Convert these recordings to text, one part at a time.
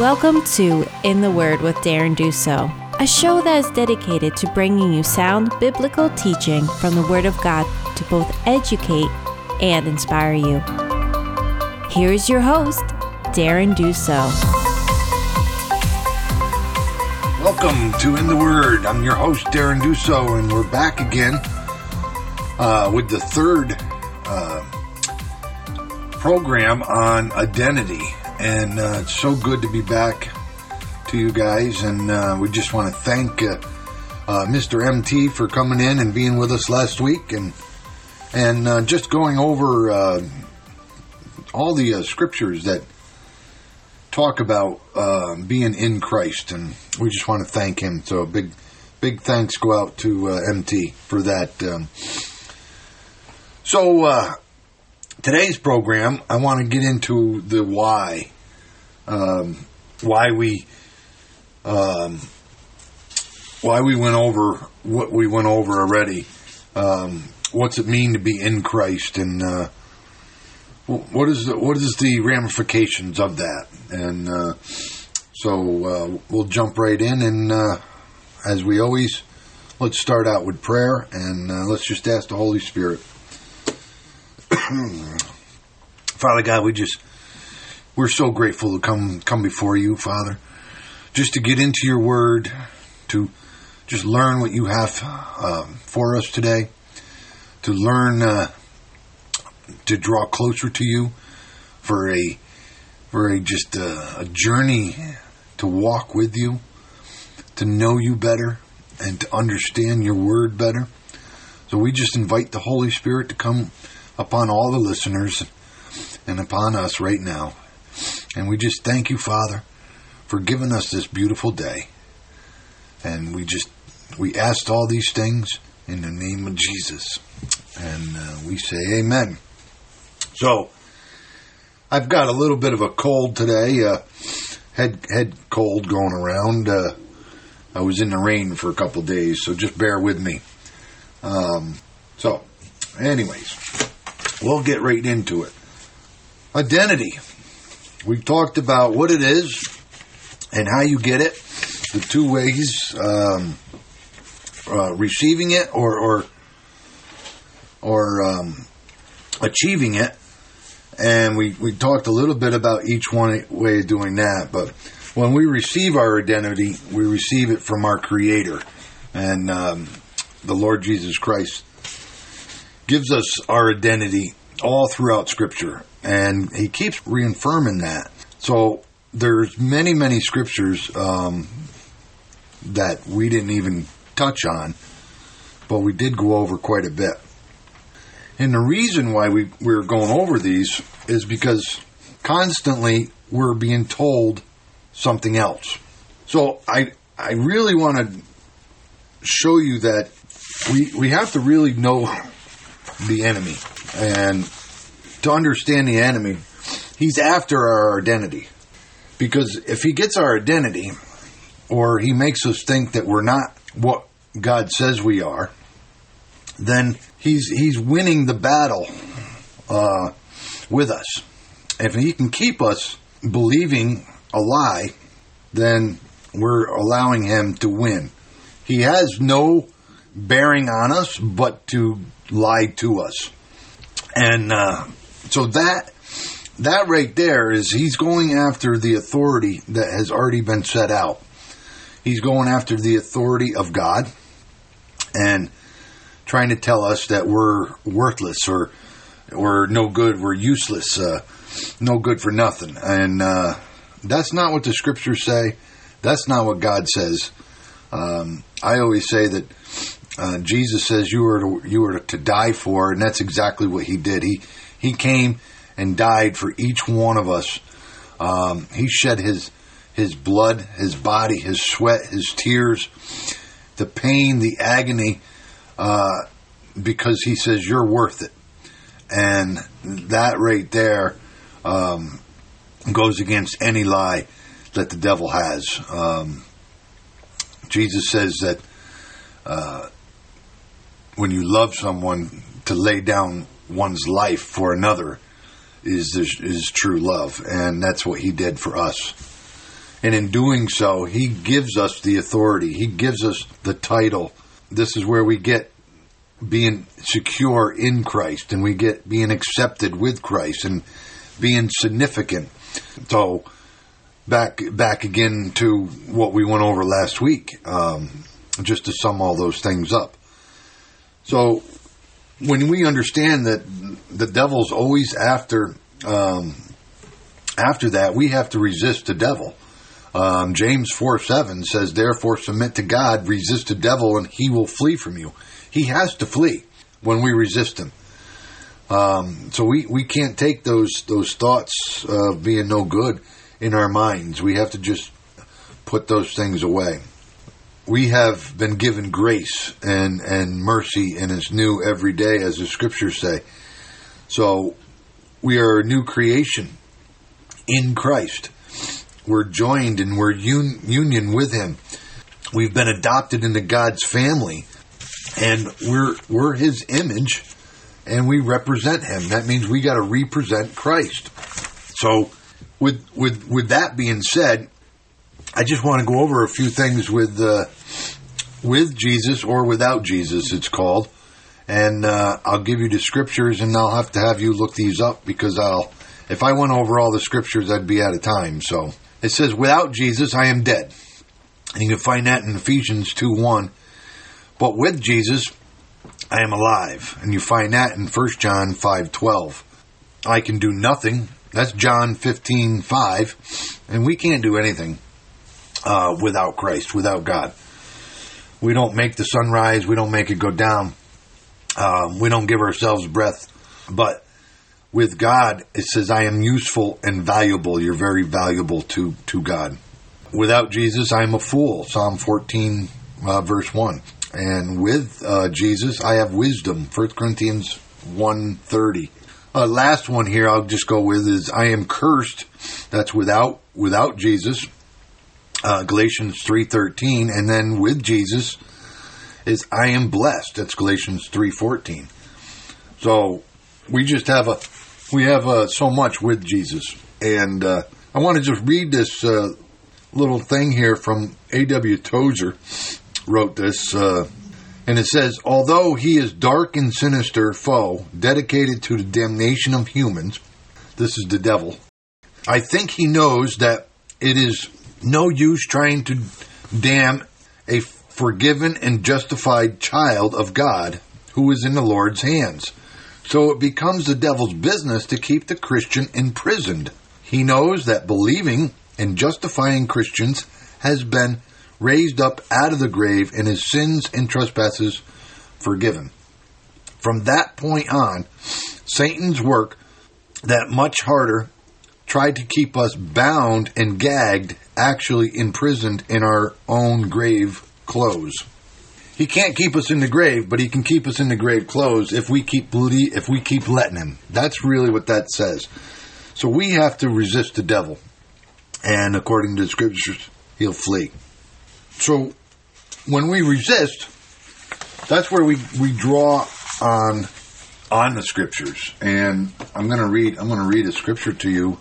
Welcome to In the Word with Darren Duso, a show that is dedicated to bringing you sound biblical teaching from the Word of God to both educate and inspire you. Here is your host, Darren Duso. Welcome to In the Word. I'm your host, Darren Duso, and we're back again uh, with the third uh, program on identity. And uh, it's so good to be back to you guys. And uh, we just want to thank uh, uh, Mr. MT for coming in and being with us last week and and uh, just going over all the scriptures that talk about being in Christ. And we just want to thank him. So a big, big thanks go out to MT for that. Um, so today's program, I want to get into the why, um, why we, um, why we went over what we went over already. Um, what's it mean to be in Christ, and uh, what is the, what is the ramifications of that? And uh, so uh, we'll jump right in, and uh, as we always, let's start out with prayer, and uh, let's just ask the Holy Spirit. Father God, we just we're so grateful to come come before you, Father, just to get into your Word, to just learn what you have um, for us today, to learn uh, to draw closer to you, for a for a just a, a journey to walk with you, to know you better, and to understand your Word better. So we just invite the Holy Spirit to come upon all the listeners and upon us right now. And we just thank you, Father, for giving us this beautiful day. And we just, we asked all these things in the name of Jesus. And uh, we say amen. So, I've got a little bit of a cold today, uh, head, head cold going around. Uh, I was in the rain for a couple days, so just bear with me. Um, so, anyways, we'll get right into it. Identity. We talked about what it is and how you get it, the two ways, um, uh, receiving it or or, or um, achieving it, and we we talked a little bit about each one way of doing that. But when we receive our identity, we receive it from our Creator, and um, the Lord Jesus Christ gives us our identity all throughout Scripture, and He keeps reaffirming that. So there's many, many scriptures um, that we didn't even touch on, but we did go over quite a bit. And the reason why we, we're going over these is because constantly we're being told something else. So I I really want to show you that we we have to really know the enemy and to understand the enemy he's after our identity. Because if he gets our identity or he makes us think that we're not what God says we are then he's he's winning the battle uh, with us. If he can keep us believing a lie then we're allowing him to win. He has no bearing on us but to lie to us. And uh, so that that right there is he's going after the authority that has already been set out. He's going after the authority of God and trying to tell us that we're worthless or we're no good, we're useless, uh, no good for nothing. And uh, that's not what the scriptures say. That's not what God says. Um, I always say that uh, Jesus says you are to, you are to die for, and that's exactly what he did. He he came and died for each one of us. Um, he shed his his blood, his body, his sweat, his tears, the pain, the agony, uh, because he says you're worth it, and that right there um, goes against any lie that the devil has. Um, Jesus says that uh, when you love someone, to lay down one's life for another is is true love, and that's what he did for us. And in doing so, he gives us the authority. He gives us the title. This is where we get being secure in Christ and we get being accepted with Christ and being significant. So back back again to what we went over last week, um, just to sum all those things up. So when we understand that the devil's always after um, after that, we have to resist the devil. Um, James 4 7 says, Therefore submit to God, resist the devil, and he will flee from you. He has to flee when we resist him. Um, so we, we can't take those those thoughts of being no good in our minds. We have to just put those things away. We have been given grace and, and mercy, and it's new every day, as the scriptures say. So we are a new creation in Christ. We're joined and we're un- union with Him. We've been adopted into God's family, and we're we're His image, and we represent Him. That means we got to represent Christ. So, with with with that being said, I just want to go over a few things with uh, with Jesus or without Jesus. It's called, and uh, I'll give you the scriptures, and I'll have to have you look these up because I'll if I went over all the scriptures, I'd be out of time. So it says, "Without Jesus, I am dead." And you can find that in Ephesians two one. But with Jesus, I am alive, and you find that in 1 John five twelve. I can do nothing. That's John fifteen five, and we can't do anything uh, without Christ, without God. We don't make the sun rise. We don't make it go down. Um, we don't give ourselves breath. But with God, it says, I am useful and valuable. You're very valuable to, to God. Without Jesus, I am a fool. Psalm 14, uh, verse 1. And with uh, Jesus, I have wisdom. 1 Corinthians 1.30. Uh, last one here I'll just go with is I am cursed. That's without without Jesus. Uh, Galatians 3.13. And then with Jesus is I am blessed. That's Galatians 3.14. So we just have a we have uh, so much with Jesus, and uh, I want to just read this uh, little thing here from A.W. Tozer wrote this, uh, and it says, although he is dark and sinister foe, dedicated to the damnation of humans, this is the devil. I think he knows that it is no use trying to damn a forgiven and justified child of God who is in the Lord's hands. So it becomes the devil's business to keep the Christian imprisoned. He knows that believing and justifying Christians has been raised up out of the grave and his sins and trespasses forgiven. From that point on, Satan's work, that much harder, tried to keep us bound and gagged, actually imprisoned in our own grave clothes. He can't keep us in the grave, but he can keep us in the grave clothes if we keep if we keep letting him. That's really what that says. So we have to resist the devil, and according to the scriptures, he'll flee. So when we resist, that's where we, we draw on on the scriptures. And I'm going to read I'm going to read a scripture to you,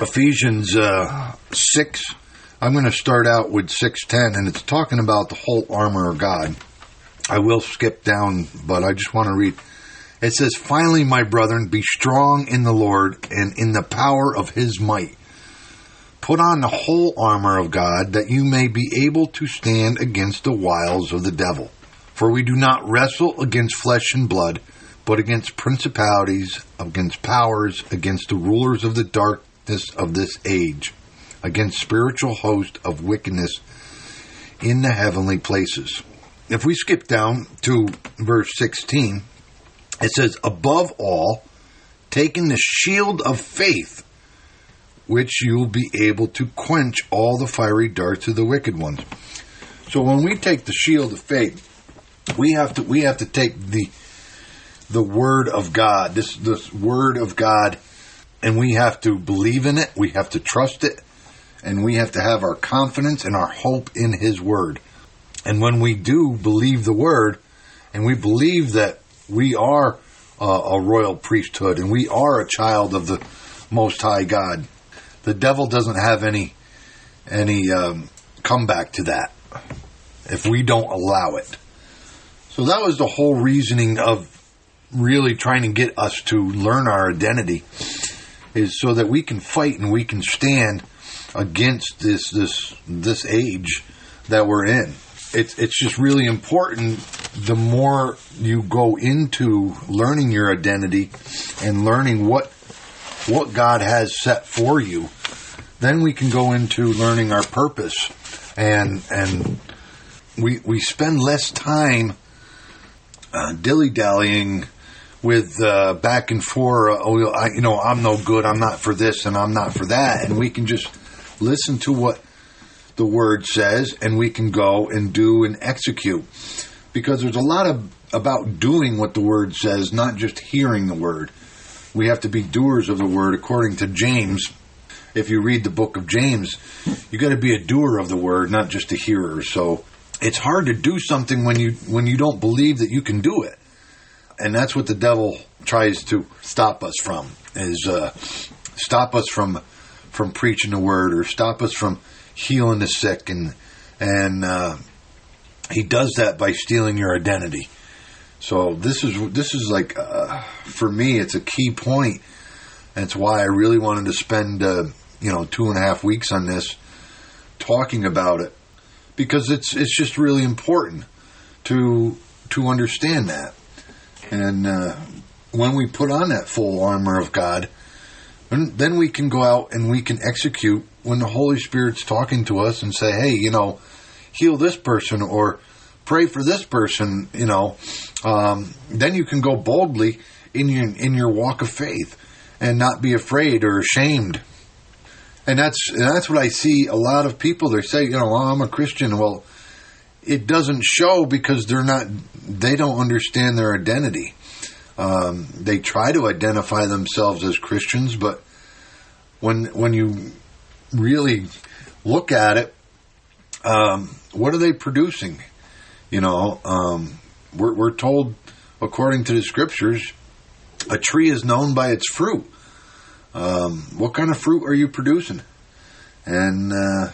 Ephesians uh, six. I'm going to start out with six ten, and it's talking about the whole armor of God. I will skip down, but I just want to read. It says, Finally, my brethren, be strong in the Lord and in the power of his might. Put on the whole armor of God, that you may be able to stand against the wiles of the devil. For we do not wrestle against flesh and blood, but against principalities, against powers, against the rulers of the of this age, against spiritual hosts of wickedness in the heavenly places. If we skip down to verse 16, it says, Above all, taking the shield of faith, which you'll be able to quench all the fiery darts of the wicked ones. So when we take the shield of faith, we have to we have to take the the word of God, this this word of God, and we have to believe in it, we have to trust it, and we have to have our confidence and our hope in his word. And when we do believe the word, and we believe that we are uh, a royal priesthood and we are a child of the Most High God, the devil doesn't have any any um, comeback to that if we don't allow it. So that was the whole reasoning of really trying to get us to learn our identity is so that we can fight and we can stand against this this this age that we're in. It's it's just really important the more you go into learning your identity and learning what what God has set for you, then we can go into learning our purpose and and we we spend less time uh, dilly dallying with uh, back and forth. Uh, oh, I, you know, I'm no good. I'm not for this, and I'm not for that. And we can just listen to what the word says, and we can go and do and execute. Because there's a lot of about doing what the word says, not just hearing the word. We have to be doers of the word, according to James. If you read the book of James, you got to be a doer of the word, not just a hearer. So it's hard to do something when you when you don't believe that you can do it and that's what the devil tries to stop us from is uh, stop us from from preaching the word or stop us from healing the sick. And and uh, he does that by stealing your identity. So this is this is like uh, for me it's a key point. It's why I really wanted to spend uh, you know two and a half weeks on this talking about it because it's it's just really important to to understand that and uh, when we put on that full armor of God, then we can go out and we can execute when the Holy Spirit's talking to us and say, hey, you know, heal this person or pray for this person, you know, um, then you can go boldly in your, in your walk of faith and not be afraid or ashamed. And that's, and that's what I see a lot of people, they say, you know, well, I'm a Christian. Well, it doesn't show because they're not they don't understand their identity. Um, they try to identify themselves as Christians, but when when you really look at it, um, what are they producing? You know, um, we're, we're told according to the scriptures, a tree is known by its fruit. Um, what kind of fruit are you producing? And uh,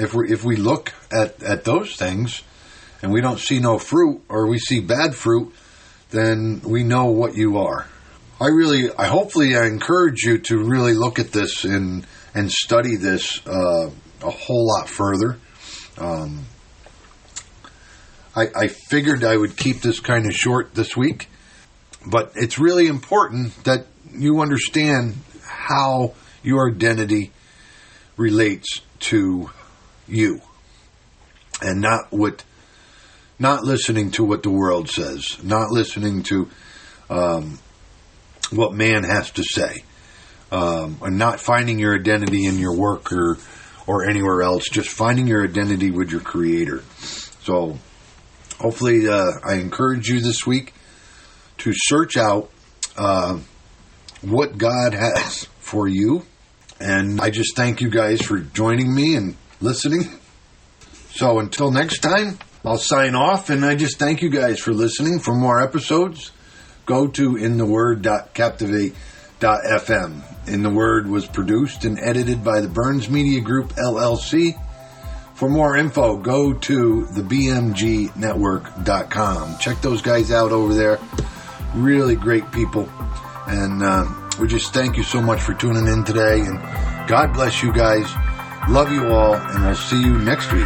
if we if we look at at those things and we don't see no fruit or we see bad fruit, then we know what you are. I really, I hopefully, I encourage you to really look at this and and study this uh, a whole lot further. Um, I, I figured I would keep this kind of short this week, but it's really important that you understand how your identity relates to you and not what not listening to what the world says not listening to um, what man has to say um, and not finding your identity in your work or or anywhere else just finding your identity with your creator. So hopefully uh, i encourage you this week to search out uh, what god has for you. And i just thank you guys for joining me and listening. So until next time, I'll sign off and I just thank you guys for listening. For more episodes, go to intheword.captivate.fm. In the Word was produced and edited by the Burns Media Group LLC. For more info, go to thebmgnetwork.com. Check those guys out over there. Really great people. And uh, we just thank you so much for tuning in today. And God bless you guys. Love you all, and I'll see you next week.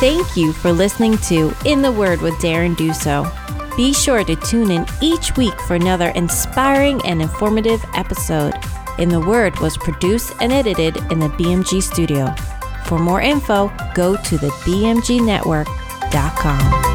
Thank you for listening to In the Word with Darren Duso. Be sure to tune in each week for another inspiring and informative episode. In the Word was produced and edited in the BMG studio. For more info, go to the BMGnetwork.com.